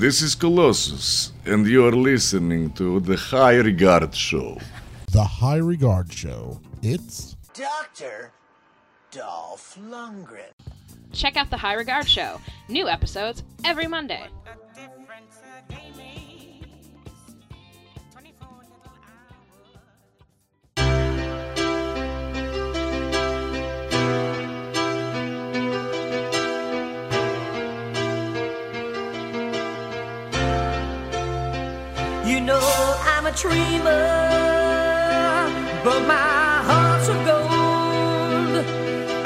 This is Colossus, and you are listening to the High Regard Show. The High Regard Show. It's Dr. Dolph Lundgren. Check out the High Regard Show. New episodes every Monday. You know I'm a dreamer, but my heart's of gold.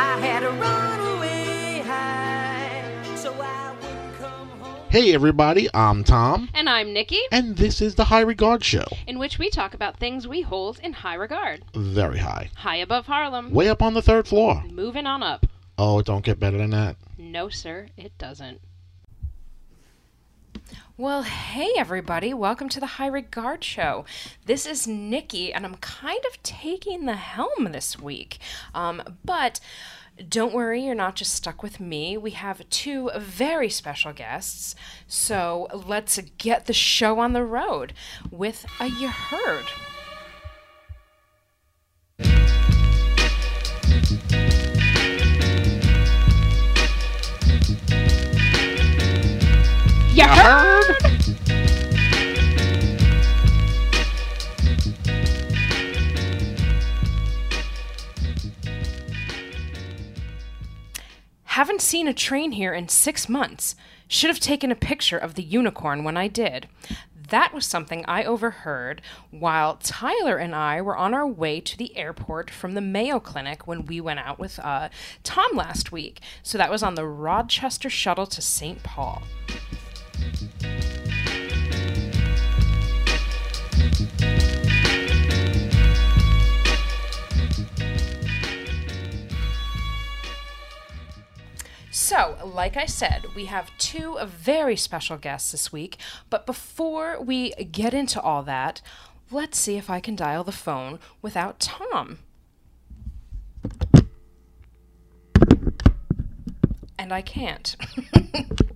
I had to run away high, so I wouldn't come home. Hey everybody, I'm Tom, And I'm Nikki, and this is the High Regard Show. in which we talk about things we hold in high regard. Very high. High above Harlem. Way up on the third floor. Moving on up. Oh, it don't get better than that. No, sir, it doesn't. Well, hey everybody, welcome to the High Regard Show. This is Nikki, and I'm kind of taking the helm this week. Um, but don't worry, you're not just stuck with me. We have two very special guests. So let's get the show on the road with a You Heard. You heard? Seen a train here in six months. Should have taken a picture of the unicorn when I did. That was something I overheard while Tyler and I were on our way to the airport from the Mayo Clinic when we went out with uh, Tom last week. So that was on the Rochester shuttle to St. Paul. So, like I said, we have two very special guests this week. But before we get into all that, let's see if I can dial the phone without Tom. And I can't.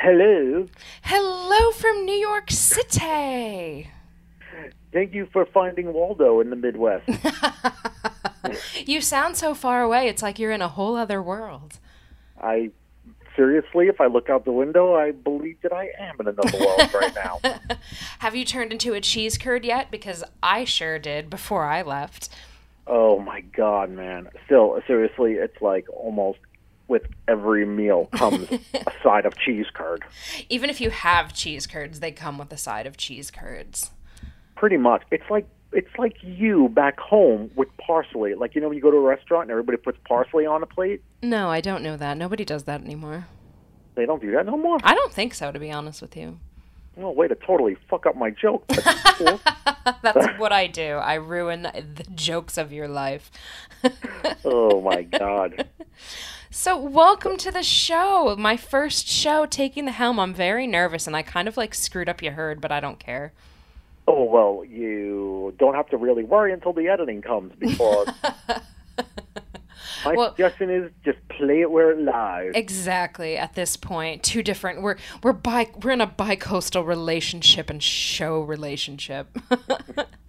Hello. Hello from New York City. Thank you for finding Waldo in the Midwest. You sound so far away, it's like you're in a whole other world. I seriously, if I look out the window, I believe that I am in another world right now. Have you turned into a cheese curd yet? Because I sure did before I left. Oh my god, man. Still, seriously, it's like almost with every meal comes a side of cheese curd. Even if you have cheese curds, they come with a side of cheese curds. Pretty much. It's like it's like you back home with parsley. Like you know when you go to a restaurant and everybody puts parsley on a plate? No, I don't know that. Nobody does that anymore. They don't do that no more. I don't think so, to be honest with you. Oh, way to totally fuck up my joke. Cool. That's what I do. I ruin the jokes of your life. oh my god. So, welcome to the show. My first show taking the helm. I'm very nervous and I kind of like screwed up your herd, but I don't care. Oh well, you don't have to really worry until the editing comes because my Well- suggestion is just play it where it lies. Exactly. At this point, two different. We're we're bi we're in a bi-coastal relationship and show relationship.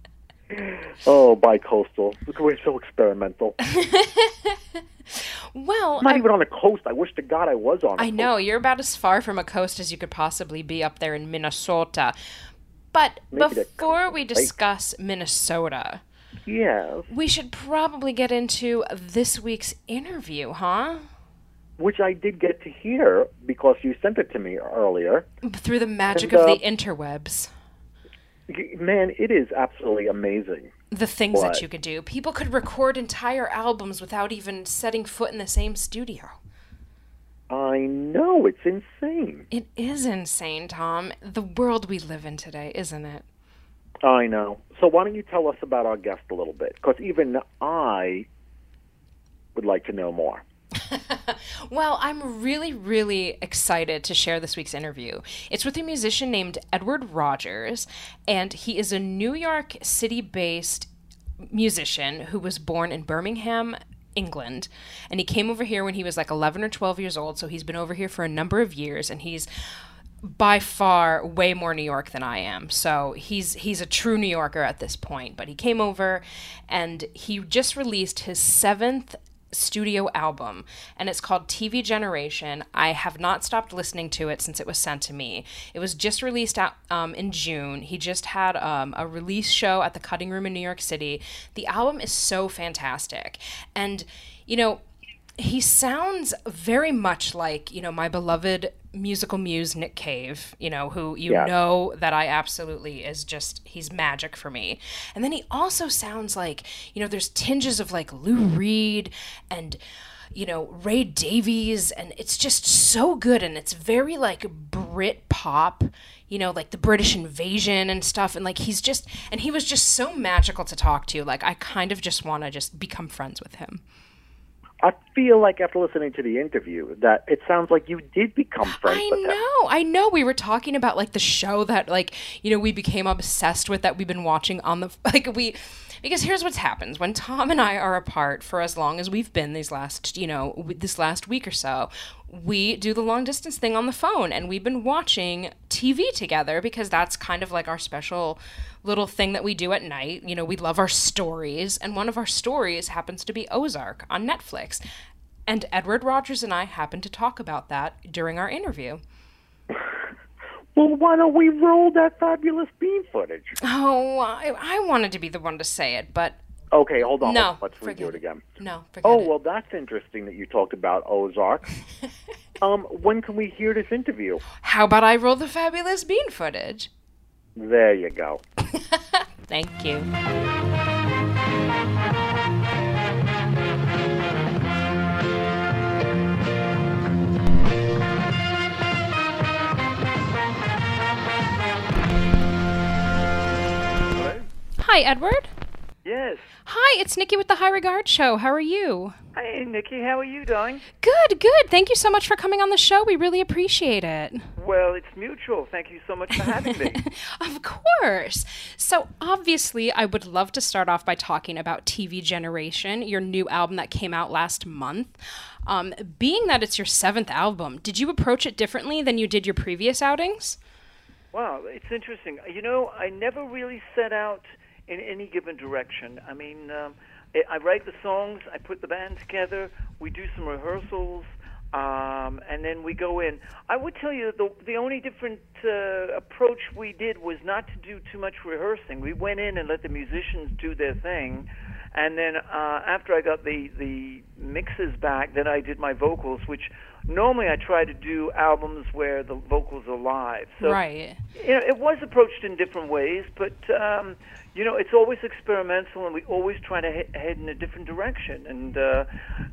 oh, bi-coastal. Look, we're so experimental. well, I'm not I, even on the coast. I wish to God I was on. a I know you're about as far from a coast as you could possibly be up there in Minnesota. But Maybe before we coast. discuss Minnesota, coast. Yes, we should probably get into this week's interview, huh? which I did get to hear because you sent it to me earlier. Through the magic And, of uh, the interwebs. Man, it is absolutely amazing. The things what? that you could do. People could record entire albums without even setting foot in the same studio. I know it's insane. It is insane, Tom. The world we live in today, isn't it? I know. So why don't you tell us about our guest a little bit? Because even I would like to know more. Well, I'm really, really excited to share this week's interview. It's with a musician named Edward Rogers, and he is a New York City based musician who was born in Birmingham, England. And he came over here when he was like 11 or 12 years old, so he's been over here for a number of years, and he's by far way more New York than I am. So he's he's a true New Yorker at this point. But he came over and he just released his seventh studio album and it's called TV Generation. I have not stopped listening to it since it was sent to me. It was just released out um, in June. He just had um, a release show at the Cutting Room in New York City. The album is so fantastic. And, you know, he sounds very much like you know my beloved musical muse Nick Cave, you know, who you Yeah. know that I absolutely is just he's magic for me. And then he also sounds like, you know, there's tinges of like Lou Reed and you know, Ray Davies and it's just so good and it's very like Brit pop, you know, like the British invasion and stuff and like he's just and he was just so magical to talk to. Like I kind of just want to just become friends with him. I feel like after listening to the interview that it sounds like you did become friends I know, I know. We were talking about like the show that like you know we became obsessed with that we've been watching on the like we because here's what's happened when Tom and I are apart for as long as we've been these last you know this last week or so. We do the long distance thing on the phone, and we've been watching TV together because that's kind of like our special little thing that we do at night. You know, we love our stories, and one of our stories happens to be Ozark on Netflix. And Edward Rogers and I happened to talk about that during our interview. Well, why don't we roll that fabulous bean footage? Oh, I, I wanted to be the one to say it, but Okay, hold on. No, let's redo it again. no, forget Oh it. well, that's interesting that you talked about Ozark. um, when can we hear this interview? How about I roll the fabulous bean footage? There you go. Thank you. Hi, Edward. Yes. Hi, it's Nikki with the High Regard Show. How are you? Hey, Nikki, how are you doing? Good, good. Thank you so much for coming on the show. We really appreciate it. Well, it's mutual. Thank you so much for having me. Of course. So, obviously, I would love to start off by talking about TV Generation, your new album that came out last month. Um, being that it's your seventh album, did you approach it differently than you did your previous outings? wow, it's interesting. You know, I never really set out in any given direction. I mean, um, I- write the songs, I put the band together, we do some rehearsals, um, and then we go in. I would tell you the the only different uh, approach we did was not to do too much rehearsing. We went in and let the musicians do their thing, and then uh, after I got the the mixes back, then I did my vocals, which normally I try to do albums where the vocals are live. So right. you know, it was approached in different ways, but um, you know, it's always experimental, and we always try to he- head in a different direction. And uh,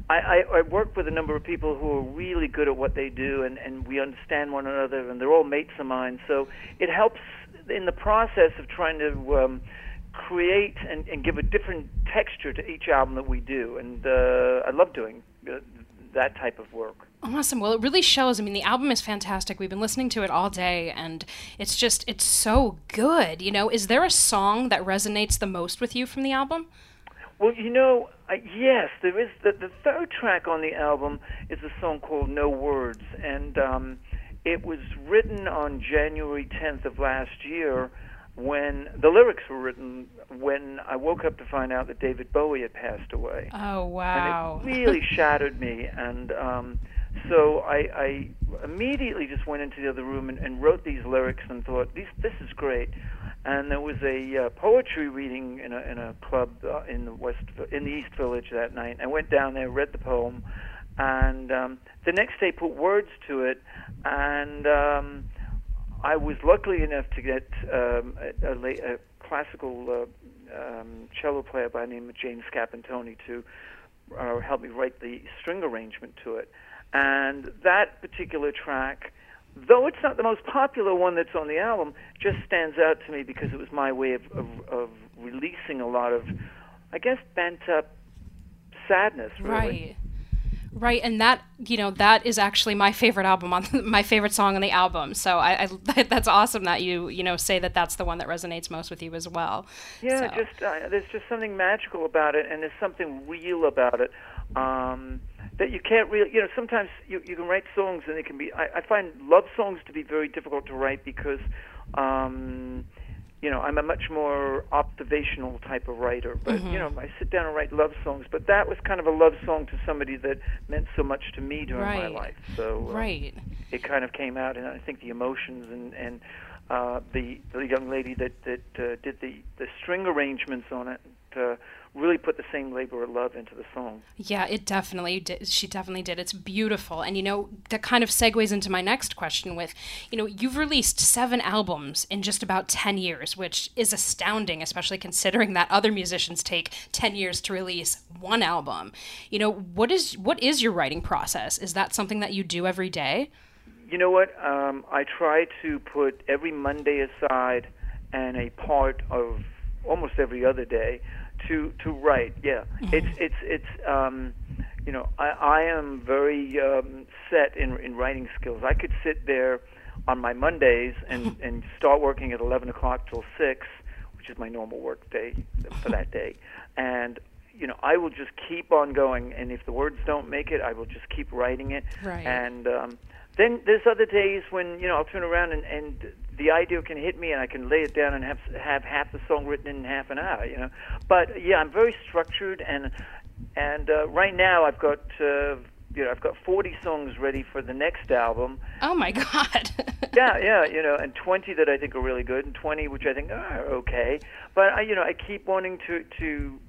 I, I, I work with a number of people who are really good at what they do, and, and we understand one another, and they're all mates of mine. So it helps in the process of trying to um, create and, and give a different texture to each album that we do. And uh, I love doing uh, that type of work. Awesome. Well, it really shows. I mean, the album is fantastic. We've been listening to it all day, and it's just, it's so good. You know, is there a song that resonates the most with you from the album? Well, you know, uh, yes, there is. The, the third track on the album is a song called No Words, and um, it was written on January 10th of last year when the lyrics were written when I woke up to find out that David Bowie had passed away. Oh, wow. And it really shattered me. And um, so I, I immediately just went into the other room and, and wrote these lyrics and thought, "This this is great. And there was a uh, poetry reading in a, in a club uh, in the west in the East Village that night. I went down there, read the poem, and um, the next day put words to it. And um, I was lucky enough to get um, a, a, a classical uh, um, cello player by the name of Jane Scarpantoni to uh, help me write the string arrangement to it. And that particular track, though it's not the most popular one that's on the album, just stands out to me because it was my way of, of, of releasing a lot of, I guess, bent up sadness, really. Right. Right, and that you know that is actually my favorite album on my favorite song on the album. So I, I that's awesome that you you know say that that's the one that resonates most with you as well. Yeah, So- just uh, there's just something magical about it, and there's something real about it um, that you can't really. You know, sometimes you you can write songs, and they can be. I, I find love songs to be very difficult to write because. Um, you know, I'm a much more observational type of writer, but you know, I sit down and write love songs. But that was kind of a love song to somebody that meant so much to me during my life. So uh, right. it kind of came out, and I think the emotions and and uh, the the young lady that that uh, did the the string arrangements on it uh, really put the same labor of love into the song. Yeah, it definitely did. She definitely did. It's beautiful. And, you know, that kind of segues into my next question with, you know, you've released seven albums in just about 10 years, which is astounding, especially considering that other musicians take 10 years to release one album. You know, what is what is your writing process? Is that something that you do every day? You know what? Um, I try to put every Monday aside and a part of almost every other day to to write. Yeah, it's it's it's um, you know I, I am very um, set in in writing skills. I could sit there on my Mondays and and start working at eleven o'clock till six, which is my normal work day for that day, and you know I will just keep on going. And if the words don't make it, I will just keep writing it. Right. And um, then there's other days when you know I'll turn around and, and the idea can hit me and I can lay it down and have have half the song written in half an hour. You know, but yeah, I'm very structured and and uh, right now I've got uh, you know I've got 40 songs ready for the next album. Oh my God. Yeah, yeah, you know, and 20 that I think are really good, and 20 which I think are okay. But I, you know, I keep wanting to to.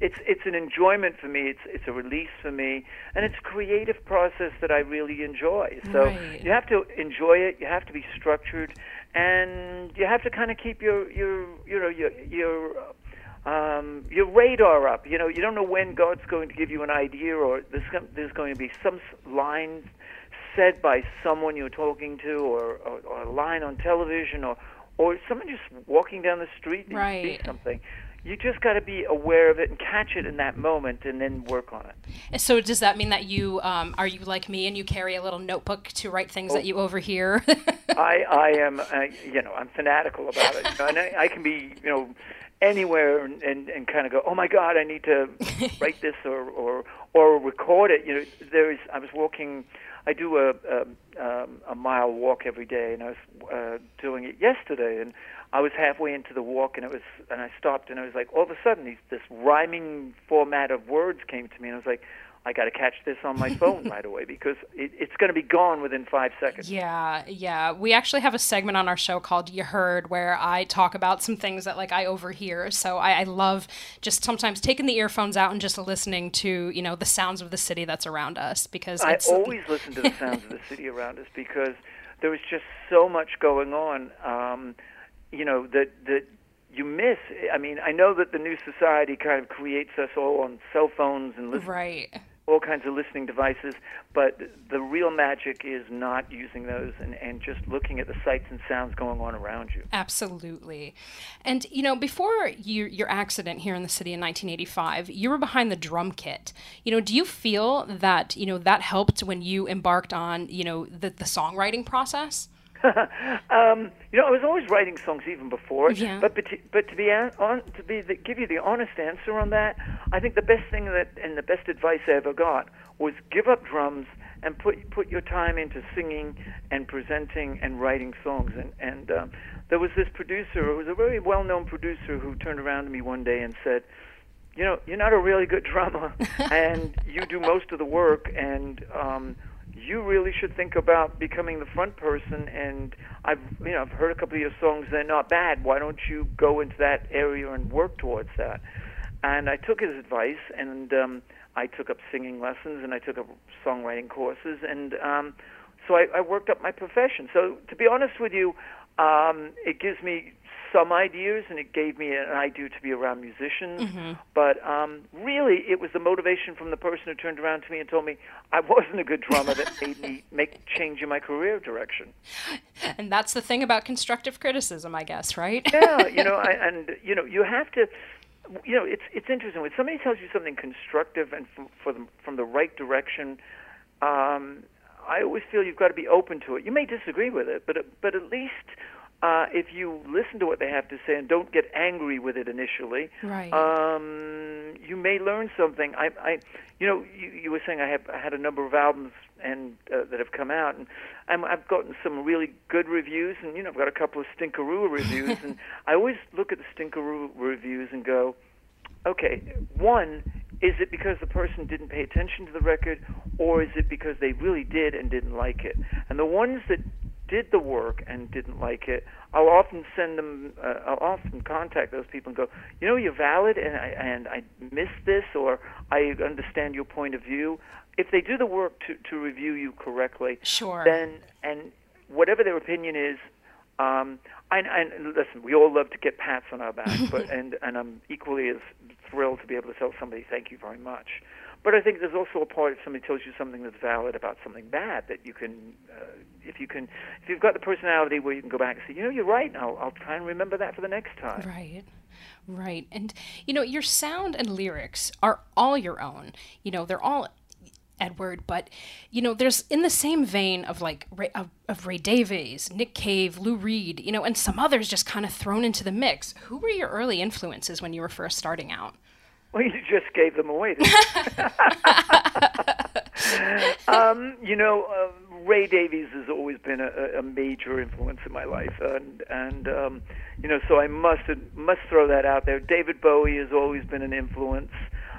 It's it's an enjoyment for me. It's it's a release for me, and it's a creative process that I really enjoy. So Right. you have to enjoy it. You have to be structured, and you have to kind of keep your your you know your your um, your radar up. You know, you don't know when God's going to give you an idea, or there's there's going to be some line said by someone you're talking to, or, or, or a line on television, or or someone just walking down the street and you see something. You just got to be aware of it and catch it in that moment, and then work on it. so does that mean that you um, are you like me and you carry a little notebook to write things that you overhear? I I am uh, you know I'm fanatical about it, and I, I can be you know anywhere and, and and kind of go oh my god I need to write this or or or record it. You know there is I was walking. I do a a, um, a mile walk every day, and I was uh, doing it yesterday, and I was halfway into the walk, and it was, and I stopped, and I was like, all of a sudden, these, this rhyming format of words came to me, and I was like, I got to catch this on my phone right away because it, it's going to be gone within five seconds. Yeah, yeah. We actually have a segment on our show called You Heard where I talk about some things that like I overhear. So I, I love just sometimes taking the earphones out and just listening to, you know, the sounds of the city that's around us because I always listen to the sounds of the city around us because there is just so much going on. Um, you know that that you miss. I mean, I know that the new society kind of creates us all on cell phones and listen, right. all kinds of listening devices, but the real magic is not using those and, and just looking at the sights and sounds going on around you. Absolutely. And, you know, before you, your accident here in the city in 1985, you were behind the drum kit. You know, do you feel that, you know, that helped when you embarked on, you know, the, the songwriting process? um, you know, I was always writing songs even before. Yeah. But but to, but to be an- on to be the, give you the honest answer on that, I think the best thing that and the best advice I ever got was give up drums and put put your time into singing and presenting and writing songs. And and um, there was this producer who was a very well known producer who turned around to me one day and said. You know, you're not a really good drummer, and you do most of the work, and um, you really should think about becoming the front person and I've you know I've heard a couple of your songs they're not bad. Why don't you go into that area and work towards that? And I took his advice and um I took up singing lessons and I took up songwriting courses and um so I, I worked up my profession. So to be honest with you um it gives me some ideas and it gave me an idea to be around musicians but um really it was the motivation from the person who turned around to me and told me I wasn't a good drummer that made me make change in my career direction And that's the thing about constructive criticism, I guess, right? yeah, you know, I, and you know, you have to. you know, it's it's interesting when somebody tells you something constructive and from for the, from the right direction. Um, I always feel you've got to be open to it. You may disagree with it, but but at least uh, if you listen to what they have to say and don't get angry with it initially, Right. um, you may learn something. I, I, you know, you, you were saying I have I had a number of albums and uh, that have come out, and I'm, I've gotten some really good reviews, and you know, I've got a couple of stinkeroo reviews, and I always look at the stinkeroo reviews and go, okay, one, is it because the person didn't pay attention to the record, or is it because they really did and didn't like it? And the ones that did the work and didn't like it, I'll often send them. Uh, I'll often contact those people and go, you know, you're valid, and I and I missed this, or I understand your point of view. If they do the work to to review you correctly, Sure. then and whatever their opinion is, um, and, and listen, we all love to get pats on our back, but and and I'm equally as thrilled to be able to tell somebody thank you very much. But I think there's also a part if somebody tells you something that's valid about something bad that you can, uh, if you can, if you've got the personality where you can go back and say, you know, you're right, I'll, I'll try and remember that for the next time. Right. Right. And, you know, your sound and lyrics are all your own. You know, they're all Edward, but, you know, there's in the same vein of like Ray, of, of Ray Davies, Nick Cave, Lou Reed, you know, and some others just kind of thrown into the mix. Who were your early influences when you were first starting out? Well, you just gave them away. didn't you? um, you know, uh, Ray Davies has always been a, a major influence in my life, and and um, you know, so I must must throw that out there. David Bowie has always been an influence.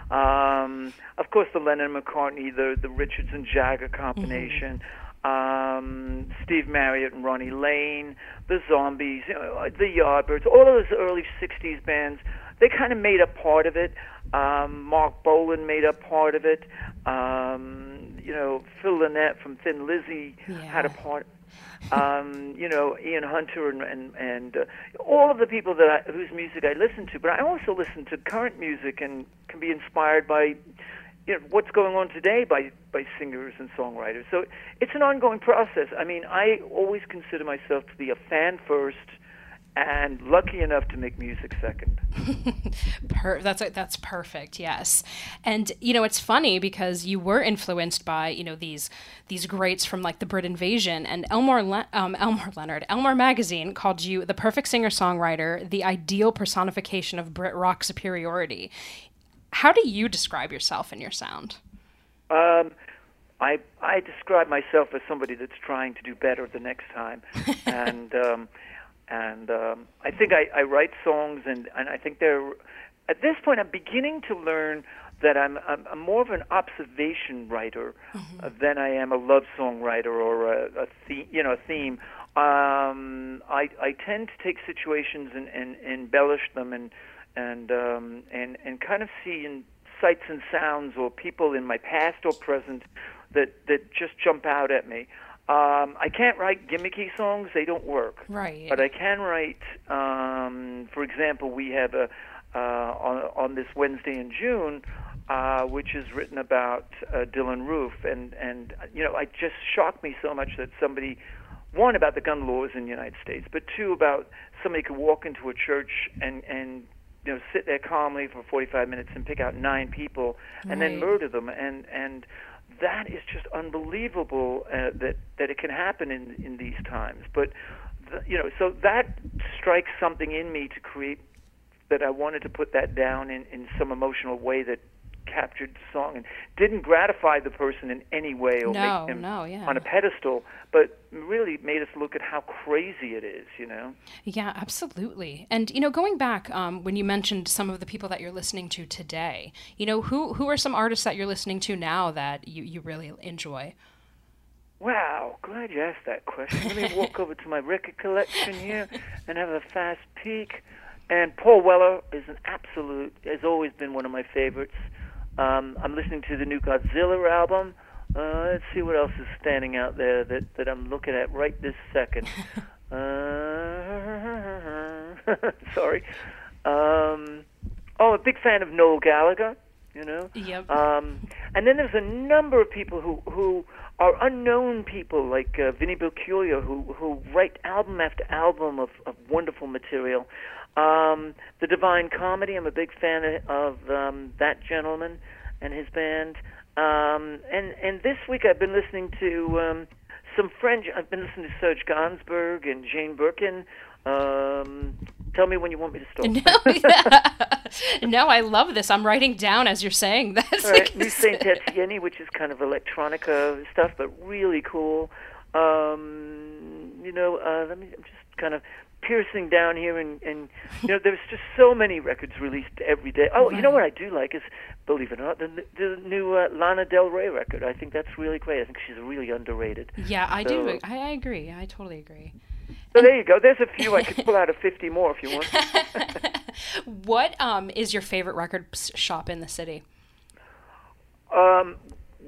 Um, of course, the Lennon McCartney, the the Richards and Jagger combination. Um, Steve Marriott and Ronnie Lane, the Zombies, you know, the Yardbirds, all of those early '60s bands. They kind of made up part of it. Um, Marc Bolan made up part of it. Um, you know, Phil Lynott from Thin Lizzy had a part. Um, you know, Ian Hunter and and, and uh, all of the people that I, whose music I listen to. But I also listen to current music and can be inspired by you know what's going on today by by singers and songwriters. So it's an ongoing process. I mean, I always consider myself to be a fan first, and lucky enough to make music second. Per- that's that's perfect. Yes, and you know it's funny because you were influenced by you know these these greats from like the Brit Invasion and Elmore Le- um, Elmore Leonard. Elmore magazine called you the perfect singer songwriter, the ideal personification of Brit rock superiority. How do you describe yourself and your sound? Um, I I describe myself as somebody that's trying to do better the next time, and um, and um, I think I, I write songs, and and I think they're at this point I'm beginning to learn that I'm I'm, I'm more of an observation writer uh, than I am a love song writer or a, a theme, you know, a theme. Um, I I tend to take situations and, and embellish them and and um, and and kind of see in sights and sounds or people in my past or present that that just jump out at me. Um, I can't write gimmicky songs; they don't work. Right. But I can write. Um, for example, we have a uh, on on this Wednesday in June, uh, which is written about uh, Dylann Roof, and and you know, it just shocked me so much that somebody. One about the gun laws in the United States, but two about somebody could walk into a church and and you know sit there calmly for 45 minutes and pick out nine people and then murder them and and that is just unbelievable uh, that that it can happen in in these times. But the, you know so that strikes something in me to create that I wanted to put that down in in some emotional way that captured the song and didn't gratify the person in any way or No, make them no, yeah. on a pedestal but really made us look at how crazy it is you know Yeah, absolutely. And you know, going back um, when you mentioned some of the people that you're listening to today, you know, who who are some artists that you're listening to now that you, you really enjoy? Wow, glad you asked that question. Let me walk over to my record collection here and have a fast peek. And Paul Weller is an absolute, has always been one of my favorites. Um, I'm listening to the new Gorillaz album. Uh, let's see what else is standing out there that, that I'm looking at right this second. Uh, sorry. Um, oh, a big fan of Noel Gallagher. You know. Yep. Um, and then there's a number of people who who are unknown people like uh, Vinny Peculiar who who write album after album of, of wonderful material. Um, the Divine Comedy, I'm a big fan of um, that gentleman and his band. Um, and and this week I've been listening to um, some French. I've been listening to Serge Gainsbourg and Jane Birkin. Um, tell me when you want me to stop. No, yeah. no, I love this. I'm writing down as you're saying this. All right, New Saint Etienne, which is kind of electronica stuff, but really cool. Um, you know, uh, let me. I'm just kind of piercing down here, and, and you know, there's just so many records released every day. Oh, you know what I do like is, believe it or not, the, the new uh, Lana Del Rey record. I think that's really great. I think she's really underrated. Yeah, I So- do. I, I agree. I totally agree. So there you go. There's a few. I could pull out of 50 more if you want. What um is your favorite record shop in the city? Um,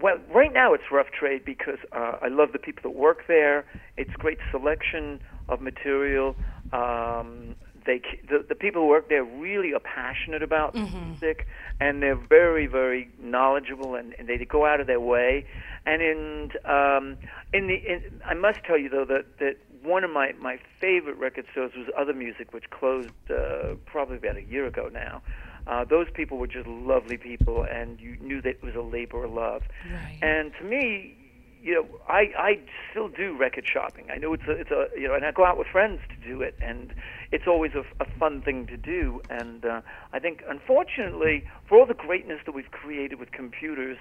well, right now it's rough trade because uh, I love the people that work there. It's great selection of material. Um, they the, the people who work there really are passionate about music, and they're very very knowledgeable, and, and they go out of their way. And in um, in the in, I must tell you though that that one of my my favorite record stores was Other Music, which closed uh, probably about a year ago now. Uh, those people were just lovely people, and you knew that it was a labor of love. Right. And to me, you know, I I still do record shopping. I know it's a it's a you know, and I go out with friends to do it, and it's always a, a fun thing to do. And uh, I think, unfortunately, for all the greatness that we've created with computers,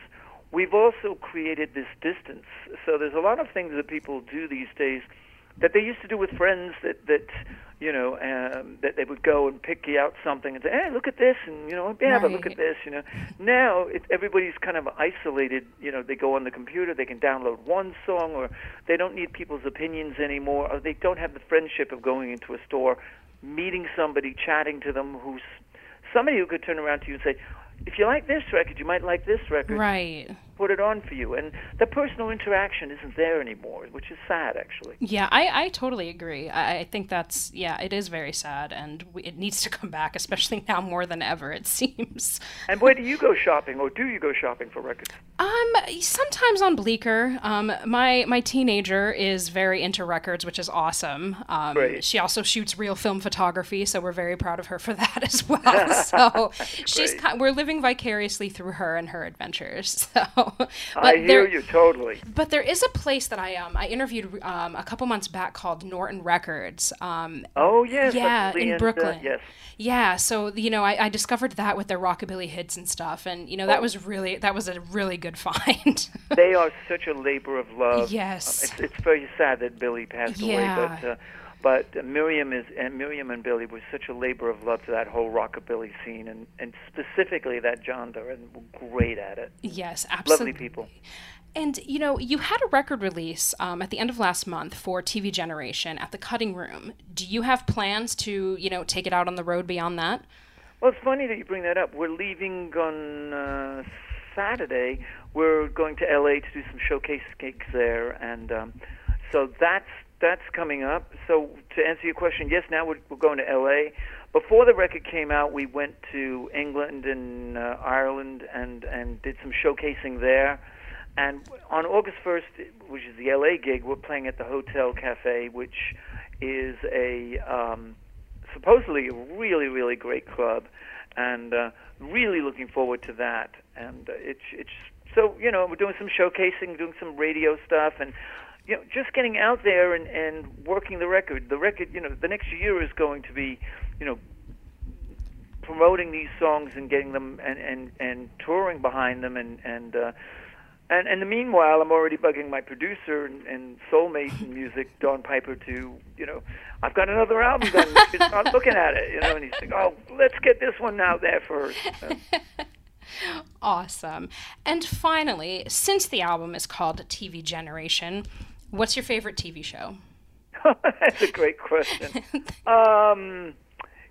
we've also created this distance. So there's a lot of things that people do these days that they used to do with friends that that you know um, that they would go and pick you out something and say, "Hey, look at this," and you know, yeah, but look at this. You know, now it, everybody's kind of isolated. You know, they go on the computer, they can download one song, or they don't need people's opinions anymore, or they don't have the friendship of going into a store, meeting somebody, chatting to them, who's somebody who could turn around to you and say, "If you like this record, you might like this record." Right. Put it on for you, and the personal interaction isn't there anymore, which is sad, actually. Yeah, I, I totally agree. I, I think that's yeah, it is very sad, and we, it needs to come back, especially now more than ever. It seems. And where do you go shopping, or do you go shopping for records? Um, sometimes on Bleecker. Um, my my teenager is very into records, which is awesome. Um, Great. she also shoots real film photography, so we're very proud of her for that as well. so she's we're living vicariously through her and her adventures. So, but I hear there- you totally. But there is a place that I um I interviewed um a couple months back called Norton Records. Um, Oh yes, yeah, in uh, Brooklyn. yes, Yeah, so you know, I, I discovered that with their rockabilly hits and stuff, and you know Oh. that was really that was a really good find. they are such a labor of love. Yes. Um, it's it's very sad that Billy passed Yeah. away, but uh, but Miriam is and Miriam and Billy were such a labor of love to that whole rockabilly scene, and and specifically that genre, and were great at it. yes, absolutely. Lovely people. And you know, you had a record release um, at the end of last month for TV Generation at the Cutting Room. Do you have plans to you know take it out on the road beyond that? Well, it's funny that you bring that up. We're leaving on uh, Saturday. We're going to LA to do some showcase gigs there, and um, so that's that's coming up. So to answer your question, yes, now we're, we're going to LA. Before the record came out, we went to England and uh, Ireland and and did some showcasing there. And on August 1st, which is the LA gig, we're playing at the Hotel Cafe, which is a um, supposedly a really, really great club, and uh, really looking forward to that. And uh, it's it's so you know we're doing some showcasing, doing some radio stuff, and you know just getting out there and and working the record. The record, you know, the next year is going to be, you know. Promoting these songs and getting them and, and, and touring behind them and and uh, and in the meanwhile, I'm already bugging my producer and, and soulmate in music, Don Piper, to you know, I've got another album done. He's not looking at it, you know, and he's like, oh, let's get this one out there first. Awesome. And finally, since the album is called TV Generation, what's your favorite TV show? That's a great question. Um,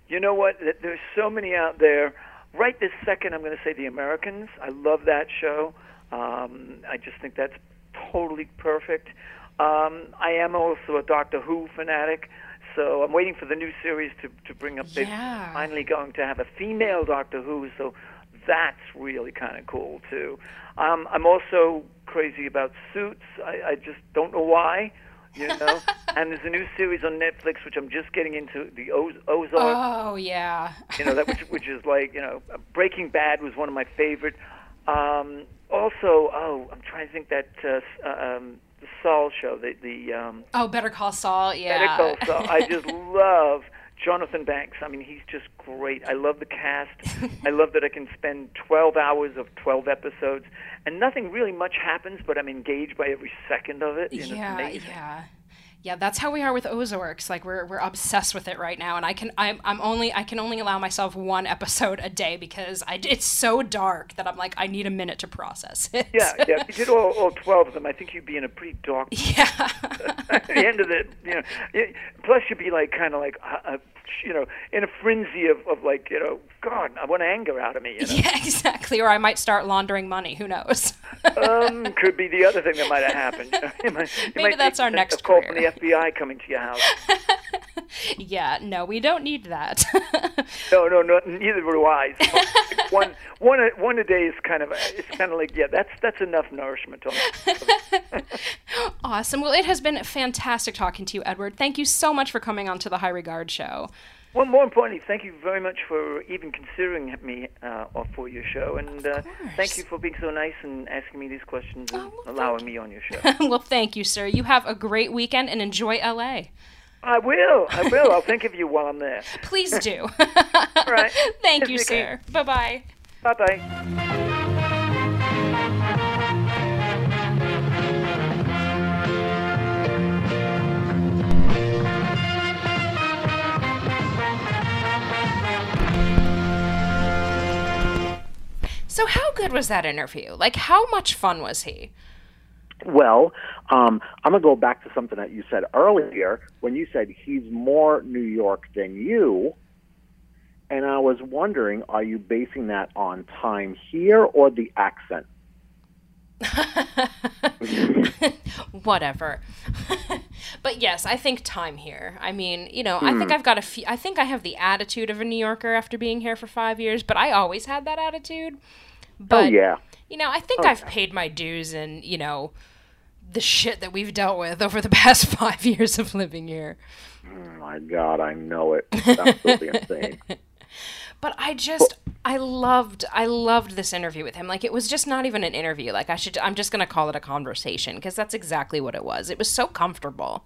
you know what? There's so many out there. Right this second, I'm going to say The Americans. I love that show. Um, I just think that's totally perfect. Um, I am also a Doctor Who fanatic, so I'm waiting for the new series to to bring up. Yeah. They're finally going to have a female Doctor Who, so that's really kind of cool too. Um, I'm also crazy about Suits. I, I just don't know why, you know. and there's a new series on Netflix which I'm just getting into, the Oz- Ozark. Oh yeah. you know that which which is like you know Breaking Bad was one of my favorite. Um, also, oh, I'm trying to think that uh, uh, um, the Saul show, the the um, Oh, Better Call Saul. Yeah. Better Call Saul. I just love Jonathan Banks. I mean, he's just great. I love the cast. I love that I can spend 12 hours of 12 episodes, and nothing really much happens, but I'm engaged by every second of it. You know, it's yeah, yeah. Yeah, that's how we are with Ozarks. Like we're we're obsessed with it right now, and I can I'm I'm only I can only allow myself one episode a day because I it's so dark that I'm like I need a minute to process it. Yeah, yeah. If you did all, all 12 of them, I think you'd be in a pretty dark yeah. at the end of it, you know. Plus, you'd be like kind of like, uh, uh, you know, in a frenzy of, of like, you know, God, I want anger out of me. You know? yeah, exactly. Or I might start laundering money. Who knows? um, could be the other thing that might have happened. You, know? you might, you Maybe might that's our next a call career. from the FBI coming to your house. yeah, no, we don't need that. No, no, no. Neither do I. One, one, a- one a day is kind of. It's kind of like, yeah, that's that's enough nourishment. Awesome. Well, it has been fantastic talking to you, Edward. Thank you so much for coming on to the High Regard show. Well, more importantly, thank you very much for even considering me uh, for your show, and uh, thank you for being so nice and asking me these questions and Oh, well, allowing me on your show. well, thank you, sir. You have a great weekend and enjoy LA. I will. I will. I'll think of you while I'm there. Please do. All right. Thank Yes, you, sir. Bye bye. Bye bye. So, how good was that interview? Like, how much fun was he? Well, um, I'm going to go back to something that you said earlier when you said he's more New York than you. And I was wondering, are you basing that on time here or the accent? Whatever. but yes, I think time here. I mean, you know, I think I've got a few. I think I have the attitude of a New Yorker after being here for five years, but I always had that attitude. But, oh, yeah. You know, I think I've paid my dues in, you know, the shit that we've dealt with over the past five years of living here. Oh, my God, I know it. It's absolutely insane. But I just I loved I loved this interview with him. Like it was just not even an interview. Like I should I'm just going to call it a conversation because that's exactly what it was. It was so comfortable.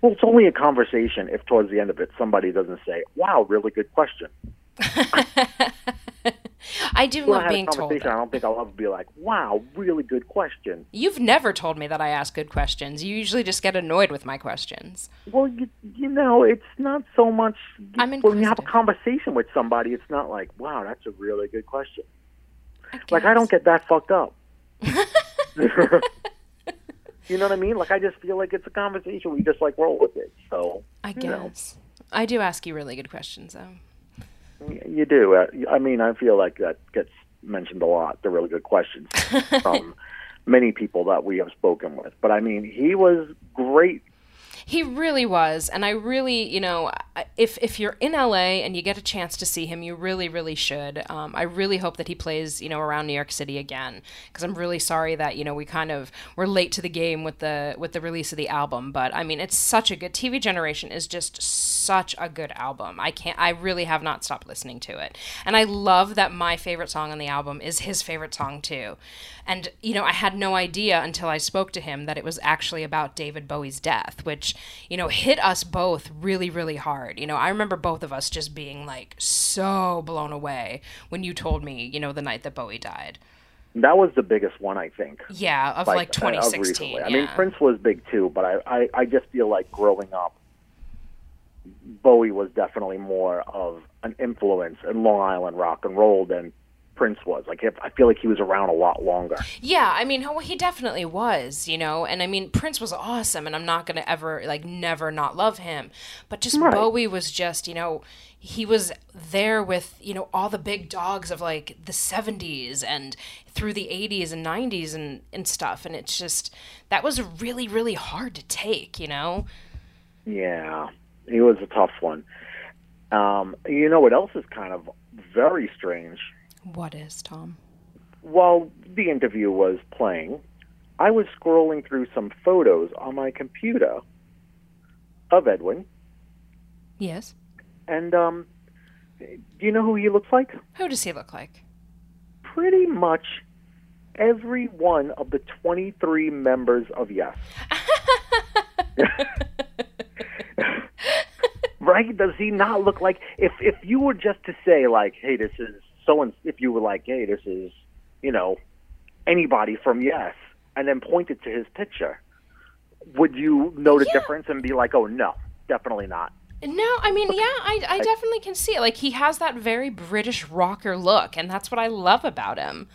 Well, it's only a conversation if towards the end of it somebody doesn't say, wow, really good question. I do love being told. I don't think I'll ever be like, wow, really good question. You've never told me that I ask good questions. You usually just get annoyed with my questions. Well, you, you know, it's not so much I'm when you have a conversation with somebody. It's not like, wow, that's a really good question. I Like I don't get that fucked up. you know what I mean? Like I just feel like it's a conversation. We just like roll with it. So I you know. guess. I do ask you really good questions though. You do. Uh, I mean, I feel like that gets mentioned a lot. The really good questions from many people that we have spoken with. But I mean, he was great. He really was, and I really, you know, if if you're in LA and you get a chance to see him, you really, really should. Um, I really hope that he plays, you know, around New York City again, because I'm really sorry that you know we kind of were late to the game with the with the release of the album. But I mean, it's such a good TV Generation is just such a good album. I can't, I really have not stopped listening to it, and I love that my favorite song on the album is his favorite song too. And you know, I had no idea until I spoke to him that it was actually about David Bowie's death, which you know hit us both really, really hard. You know, I remember both of us just being like so blown away when you told me, you know, the night that Bowie died. That was the biggest one, I think. Yeah, of like, uh, of 2016. Yeah. I mean, Prince was big too, but I, I, I just feel like growing up, Bowie was definitely more of an influence in Long Island rock and roll than Prince was. Like, I feel like he was around a lot longer. Yeah, I mean, he definitely was, you know, and I mean, Prince was awesome, and I'm not gonna ever like never not love him, but just Right. Bowie was just, you know, he was there with you know all the big dogs of like the 70s and through the 80s and 90s and and stuff, and it's just that was really really hard to take, you know. Yeah, he was a tough one. Um, you know what else is kind of very strange? What is, Tom? While the interview was playing, I was scrolling through some photos on my computer of Edwin, Yes. and um, do you know who he looks like? Who does he look like? Pretty much every one of the 23 members of Yes. right? Does he not look like if if you were just to say like, hey, this is so and if you were like, hey, this is you know anybody from Yes, and then pointed to his picture, would you know the Yeah. difference and be like, oh no, definitely not? No, I mean, yeah, I, I definitely can see it. Like, he has that very British rocker look, and that's what I love about him.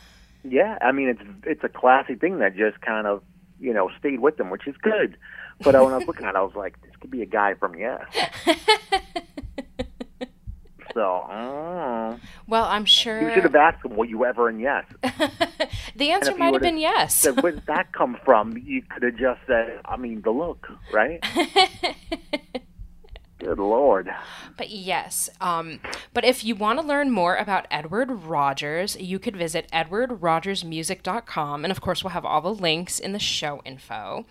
Yeah, I mean it's it's a classy thing that just kind of you know stayed with them, which is good. But when I was looking at it, I was like, this could be a guy from Yes. so uh, Well, I'm sure. you should have asked him, were you ever in Yes? the answer might have would've been yes. Said, where did that come from? You could have just said, I mean, the look, right? Good lord. But yes, um, but if you want to learn more about Edward Rogers, you could visit edwardrogersmusic.com. And of course, we'll have all the links in the show info.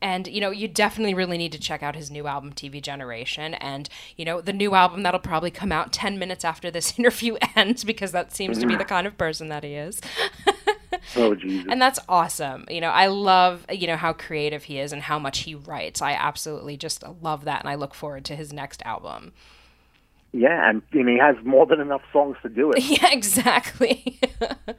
And, you know, you definitely really need to check out his new album, TV Generation. And, you know, the new album that'll probably come out 10 minutes after this interview ends because that seems to be the kind of person that he is. Oh Jesus. and that's awesome. You know, I love, you know, how creative he is and how much he writes. I absolutely just love that. And I look forward to his next album. yeah, and, and he has more than enough songs to do it. Yeah, exactly.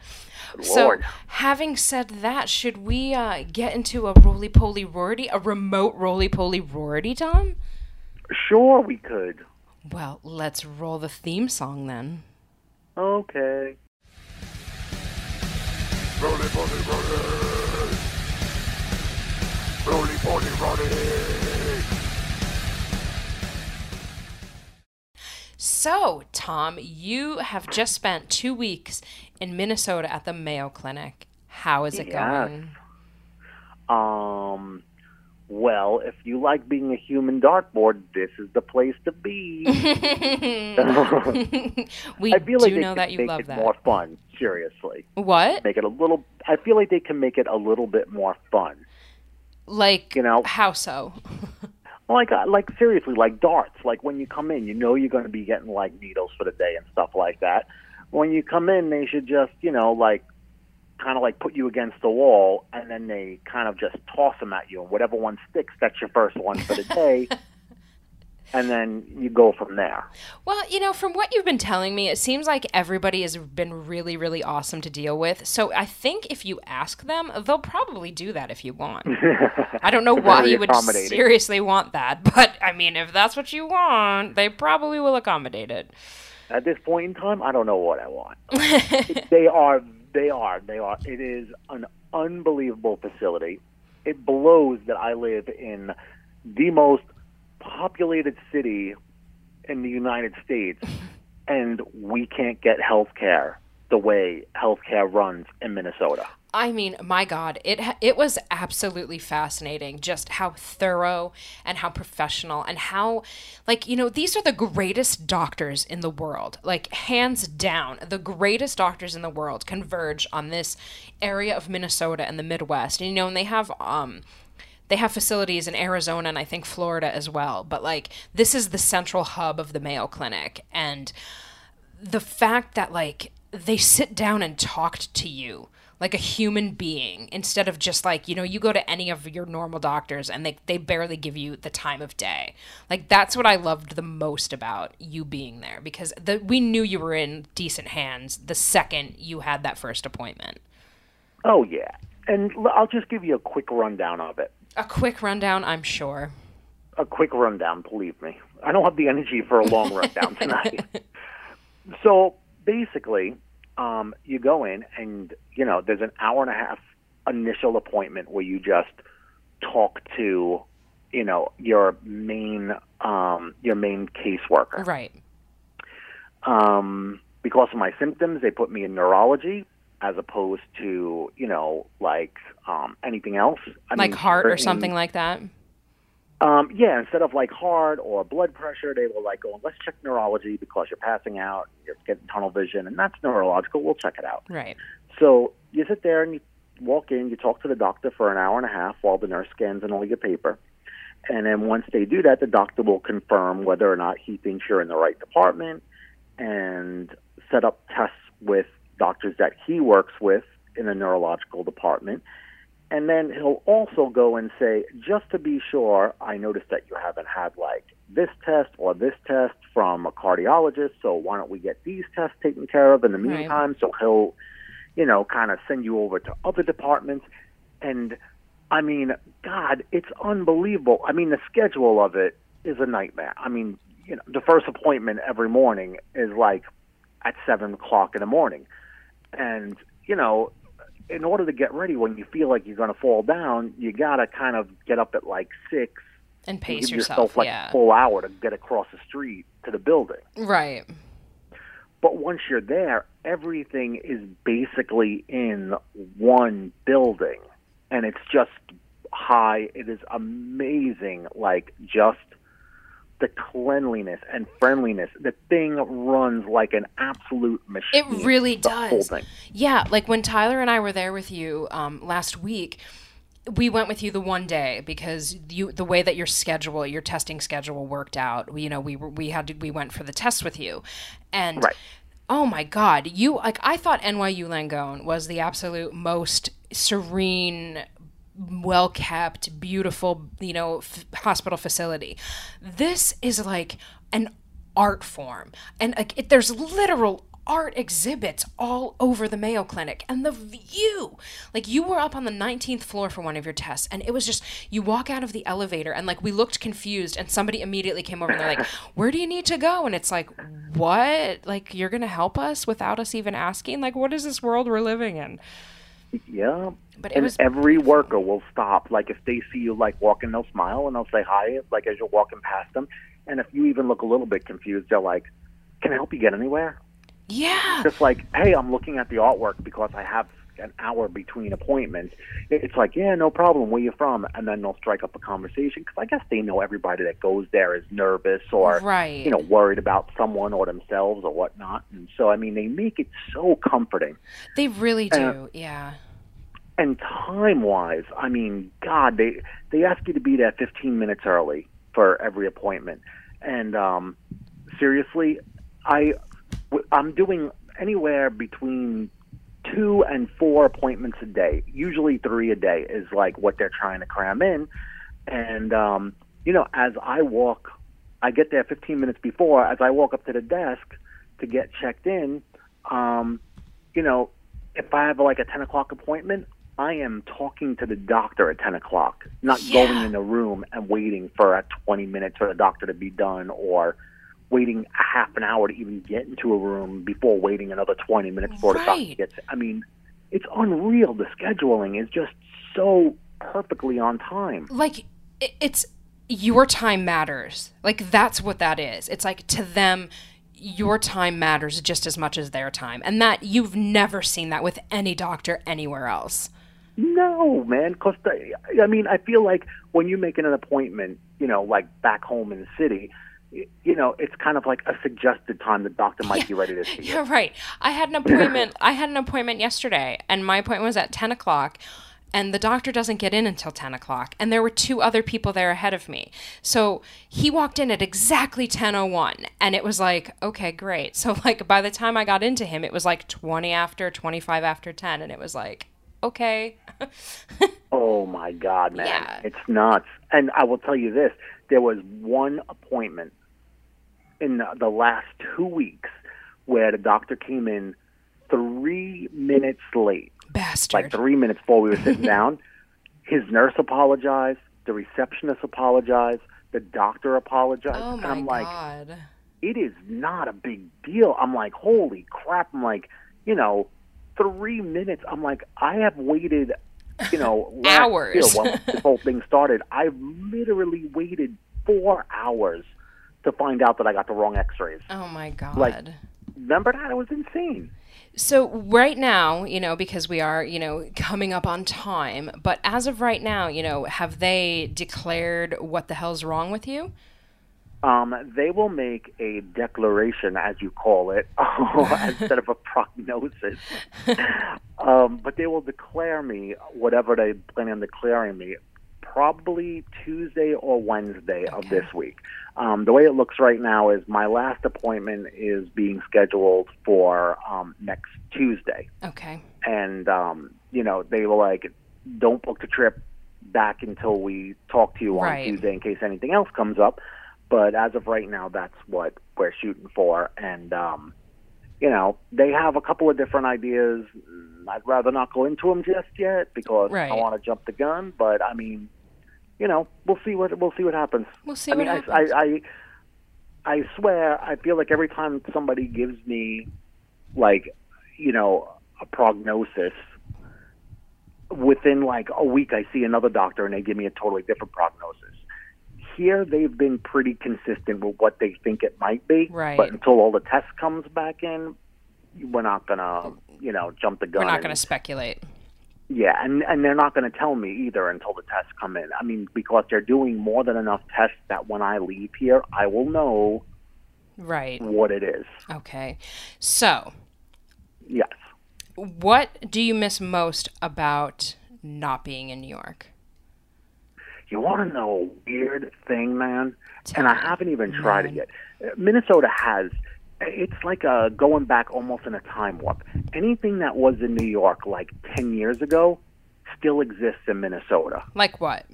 so, Lord. having said that, should we uh, get into a roly poly Roarty, a remote roly poly Roarty, Tom? Sure, we could. Well, let's roll the theme song then. Okay. Roly poly roly. Roly poly roly. So, Tom, you have just spent two weeks in Minnesota at the Mayo Clinic. How is it Yes. going? Um. Well, if you like being a human dartboard, this is the place to be. we I feel do like they know that you make love it that. more fun. Seriously, What? make it a little. I feel like they can make it a little bit more fun. Like, You know- how so? Like, uh, like seriously, like darts. Like when you come in, you know you're going to be getting like needles for the day and stuff like that. When you come in, they should just, you know, like kind of like put you against the wall, and then they kind of just toss them at you, and whatever one sticks, that's your first one for the day. and then you go from there. Well, you know, from what you've been telling me, it seems like everybody has been really, really awesome to deal with. So I think if you ask them, they'll probably do that if you want. I don't know why you would seriously want that, but I mean, if that's what you want, they probably will accommodate it. At this point in time, I don't know what I want. they are, they are, they are. It is an unbelievable facility. It blows that I live in the most populated city in the United States, and we can't get health care the way healthcare runs in Minnesota. I mean, my God, it it was absolutely fascinating just how thorough and how professional and how, like, you know, these are the greatest doctors in the world. Like, hands down, the greatest doctors in the world converge on this area of Minnesota and the Midwest. And, you know, and they have, um, they have facilities in Arizona and I think Florida as well. But, like, this is the central hub of the Mayo Clinic. And, the fact that like they sit down and talked to you like a human being instead of just like you know you go to any of your normal doctors and they, they barely give you the time of day like that's what i loved the most about you being there because the, we knew you were in decent hands the second you had that first appointment Oh yeah, and i'll just give you a quick rundown of it. a quick rundown i'm sure a quick rundown, believe me. I don't have the energy for a long rundown tonight. So basically, um, you go in and, you know, there's an hour and a half initial appointment where you just talk to, you know, your main um, your main caseworker. right Um, because of my symptoms, they put me in neurology as opposed to, you know, like um, anything else. I like mean, heart or something like that Um, yeah, instead of like heart or blood pressure, they will like going, let's check neurology because you're passing out, you're getting tunnel vision, and that's neurological. We'll check it out. Right. So you sit there and you walk in, you talk to the doctor for an hour and a half while the nurse scans and all your paper. And then once they do that, the doctor will confirm whether or not he thinks you're in the right department and set up tests with doctors that he works with in the neurological department. And then he'll also go and say, just to be sure, I noticed that you haven't had like this test or this test from a cardiologist, so why don't we get these tests taken care of in the Right. meantime? So he'll, you know, kind of send you over to other departments. And I mean, God, it's unbelievable. I mean, the schedule of it is a nightmare. I mean, you know, the first appointment every morning is like at seven o'clock in the morning, and you know, in order to get ready when you feel like you're going to fall down, you gotta kind of get up at like six And and pace give yourself. yourself like yeah. a full hour to get across the street to the building. Right. But once you're there, everything is basically in one building, and it's just high. It is amazing, like just the cleanliness and friendliness. The thing runs like an absolute machine. It really does. Yeah, like when Tyler and I were there with you um, last week, we went with you the one day because you the way that your schedule, your testing schedule worked out. You know, we were we had to, we went for the test with you, and Right. oh my God, you like I thought NYU Langone was the absolute most serene. Well kept, beautiful, you know, f- hospital facility. This is like an art form, and like it, there's literal art exhibits all over the Mayo Clinic and the view. Like you were up on the 19th floor for one of your tests and it was just you walk out of the elevator and like we looked confused and somebody immediately came over and they're like, "Where do you need to go?" and it's like, "What? Like you're going to help us without us even asking? Like what is this world we're living in?" Yeah. But and was every worker will stop. Like if they see you like walking, they'll smile and they'll say hi, like as you're walking past them. And if you even look a little bit confused, they're like, "Can I help you get anywhere?" yeah. Just like, "Hey, I'm looking at the artwork because I have an hour between appointments." It's like, "Yeah, no problem. Where you from?" And then they'll strike up a conversation because I guess they know everybody that goes there is nervous or Right. you know worried about someone or themselves or whatnot. And so, I mean, they make it so comforting. They really do. Uh, yeah. And time wise, I mean, God, they they ask you to be there 15 minutes early for every appointment. And um, seriously, I w- I'm doing anywhere between two and four appointments a day. Usually three a day is like what they're trying to cram in. And um, you know, as I walk, I get there 15 minutes before. As I walk up to the desk to get checked in, um, you know, if I have like a 10 o'clock appointment, I am talking to the doctor at 10 o'clock, not Yeah. going in the room and waiting for a 20 minutes for the doctor to be done or waiting a half an hour to even get into a room before waiting another 20 minutes before the doctor Right. gets. I mean, it's unreal. The scheduling is just so perfectly on time. like it's your time matters like that's what that is it's like to them your time matters just as much as their time and that you've never seen that with any doctor anywhere else No, man. Because I mean, I feel like when you make an appointment, you know, like back home in the city, you know, it's kind of like a suggested time the doctor might be ready to see you. yeah right i had an appointment i had an appointment yesterday and my appointment was at 10 o'clock and the doctor doesn't get in until 10 o'clock and there were two other people there ahead of me so he walked in at exactly 10.01 and it was like okay great so like by the time i got into him it was like 20 after 25 after 10 and it was like okay Oh my God, man, Yeah. it's nuts. And I will tell you this: there was one appointment in the, the last two weeks where the doctor came in three minutes late. bastard like three minutes before we were sitting down. His nurse apologized. The receptionist apologized. The doctor apologized. oh and my I'm like, god it is not a big deal. I'm like, holy crap. I'm like, you know, three minutes. I'm like, I have waited, you know, Hours. year when this whole thing started. I've literally waited four hours to find out that I got the wrong X-rays. oh my god Like- Remember that? It was insane. So right now, you know, because we are, you know, coming up on time, but as of right now, you know, have they declared what the hell's wrong with you? Um, they will make a declaration, as you call it, instead of a prognosis. um, but they will declare me whatever they plan on declaring me, probably Tuesday or Wednesday of this week. Um, the way it looks right now is my last appointment is being scheduled for um, next Tuesday, Okay. and um, you know they were like, "Don't book the trip back until we talk to you on Right. Tuesday in case anything else comes up." But as of right now, that's what we're shooting for, and um, you know they have a couple of different ideas. I'd rather not go into them just yet because Right. I want to jump the gun. But I mean, you know, we'll see what we'll see what happens. We'll see I what mean, happens. I, I, I, I swear, I feel like every time somebody gives me, like, you know, a prognosis, within like a week, I see another doctor and they give me a totally different prognosis. Here, they've been pretty consistent with what they think it might be. Right. But until all the tests comes back in, we're not gonna, you know, jump the gun. We're not going to speculate. Yeah, and and they're not going to tell me either until the tests come in. I mean, because they're doing more than enough tests that when I leave here, I will know Right. what it is. Okay. So, Yes. what do you miss most about not being in New York? You want to know a weird thing, man? Tell and I haven't even tried it yet. Uh, Minnesota has. It's like uh, going back almost in a time warp. Anything that was in New York like 10 years ago still exists in Minnesota. Like what?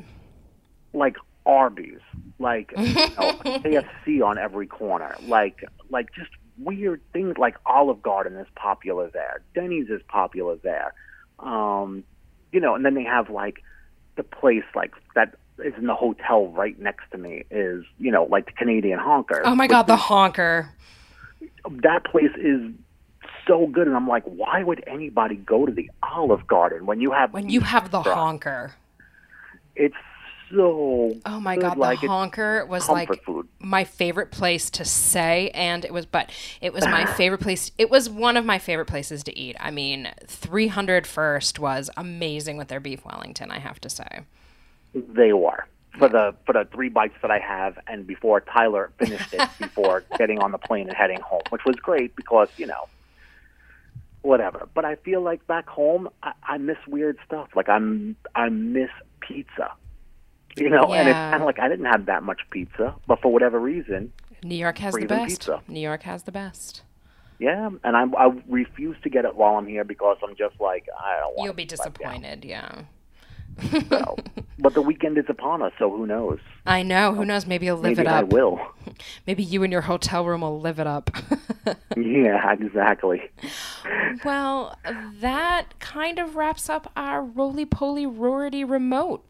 like Arby's, like you know, KFC on every corner, like like just weird things like Olive Garden is popular there, Denny's is popular there, um, you know, and then they have like the place like that is in the hotel right next to me is you know like the Canadian Honker. Oh my God, the honker. That place is so good, and I'm like, why would anybody go to the Olive Garden when you have When you have the honker. It's so Oh my good, God, the like it's honker was like food. my favorite place to say, and it was, but it was my favorite place. It was one of my favorite places to eat. I mean, 300 First was amazing with their beef Wellington, I have to say. They were for the for the three bites that I have, and before Tyler finished it, before getting on the plane and heading home, which was great because you know, whatever. But I feel like back home, I, I miss weird stuff. Like I'm I miss pizza, you know, and it's kind of like I didn't have that much pizza, but for whatever reason, New York has the best. pizza. New York has the best. yeah. And I I refuse to get it while I'm here because I'm just like I don't want. You'll be to let down. disappointed, yeah. So, but the weekend is upon us, so who knows? I know. Who knows? Maybe you'll live Maybe it I will. Maybe you and your hotel room will live it up. yeah, exactly. well, that kind of wraps up our roly poly Roarty remote.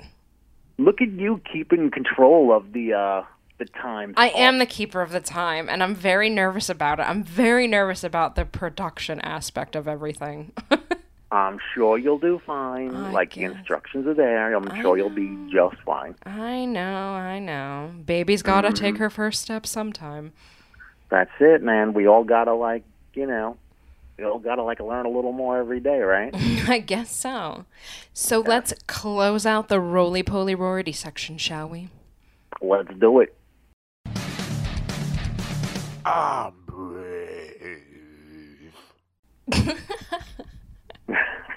Look at you keeping control of the uh the time. I am the keeper of the time, and I'm very nervous about it. I'm very nervous about the production aspect of everything. I'm sure you'll do fine. I like the instructions are there. I'm sure you'll be just fine. I know, I know. Baby's gotta take mm-hmm. her first step sometime. That's it, man. We all gotta like, you know, we all gotta like learn a little more every day, right? I guess so. So let's close out the roly poly Roarty section, shall we? Let's do it. I'm brave.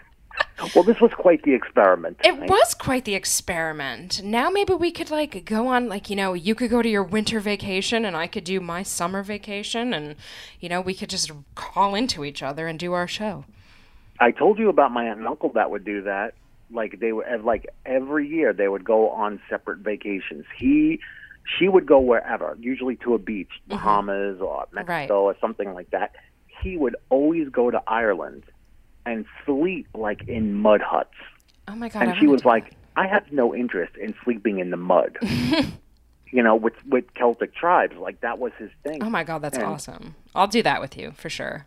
Well, this was quite the experiment. It right? was quite the experiment. Now maybe we could like go on like you know you could go to your winter vacation and I could do my summer vacation and you know we could just call into each other and do our show. I told you about my aunt and uncle that would do that. Like they would, like every year they would go on separate vacations. He, she would go wherever, usually to a beach, mm-hmm. Bahamas or Mexico Right. or something like that. He would always go to Ireland and sleep like in mud huts. Oh my god! and I she was like, "I have no interest in sleeping in the mud." you know, with with Celtic tribes, like that was his thing. oh my god, that's and- awesome. I'll do that with you for sure.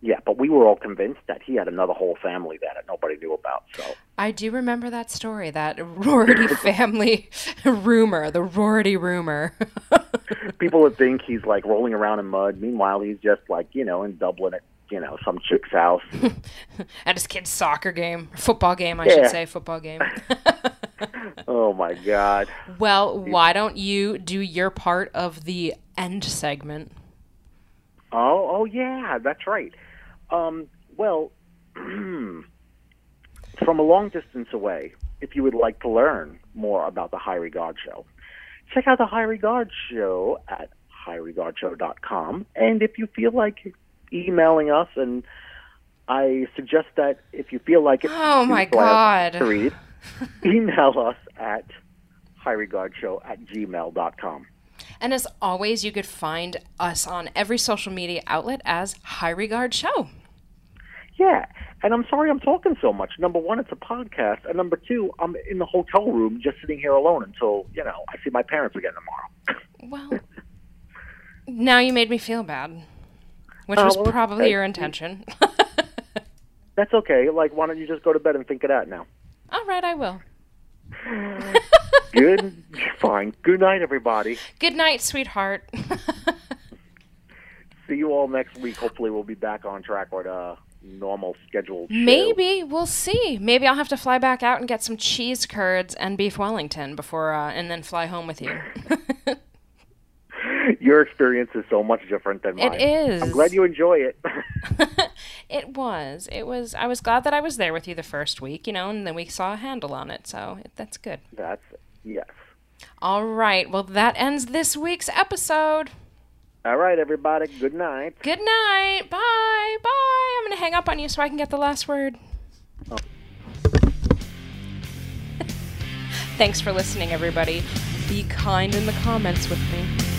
Yeah, but we were all convinced that he had another whole family that nobody knew about. So I do remember that story, that Roarty family rumor, the Roarty rumor. People would think he's like rolling around in mud. Meanwhile, he's just like you know in Dublin at you know some chick's house. At his kid's soccer game, football game, I Yeah. should say, football game. oh my God. well, why don't you do your part of the end segment? Oh, oh yeah, that's right. Um, well, from a long distance away, if you would like to learn more about the High Regard Show, check out the High Regard Show at highregardshow.com. And if you feel like emailing us, and I suggest that if you feel like it, Oh, my so I have God. to read, email us at highregardshow at gmail.com. And as always, you could find us on every social media outlet as High Regard Show. Yeah, and I'm sorry I'm talking so much. Number one, it's a podcast, and number two, I'm in the hotel room just sitting here alone until you know I see my parents again tomorrow. Well, now you made me feel bad, which Oh, was well, probably okay. your intention. That's okay. Like, why don't you just go to bed and think it out now? All right, I will. Good, fine. Good night, everybody. Good night, sweetheart. See you all next week. Hopefully, we'll be back on track with a normal schedule. Maybe we'll see. Maybe I'll have to fly back out and get some cheese curds and beef Wellington before, uh, and then fly home with you. Your experience is so much different than mine. It is. I'm glad you enjoy it. It was. It was. I was glad that I was there with you the first week, you know, and then we saw a handle on it, so that's good. That's yes. All right. Well, that ends this week's episode. All right, everybody. Good night. Good night. Bye. Bye. I'm going to hang up on you so I can get the last word. Oh. Thanks for listening, everybody. Be kind in the comments with me.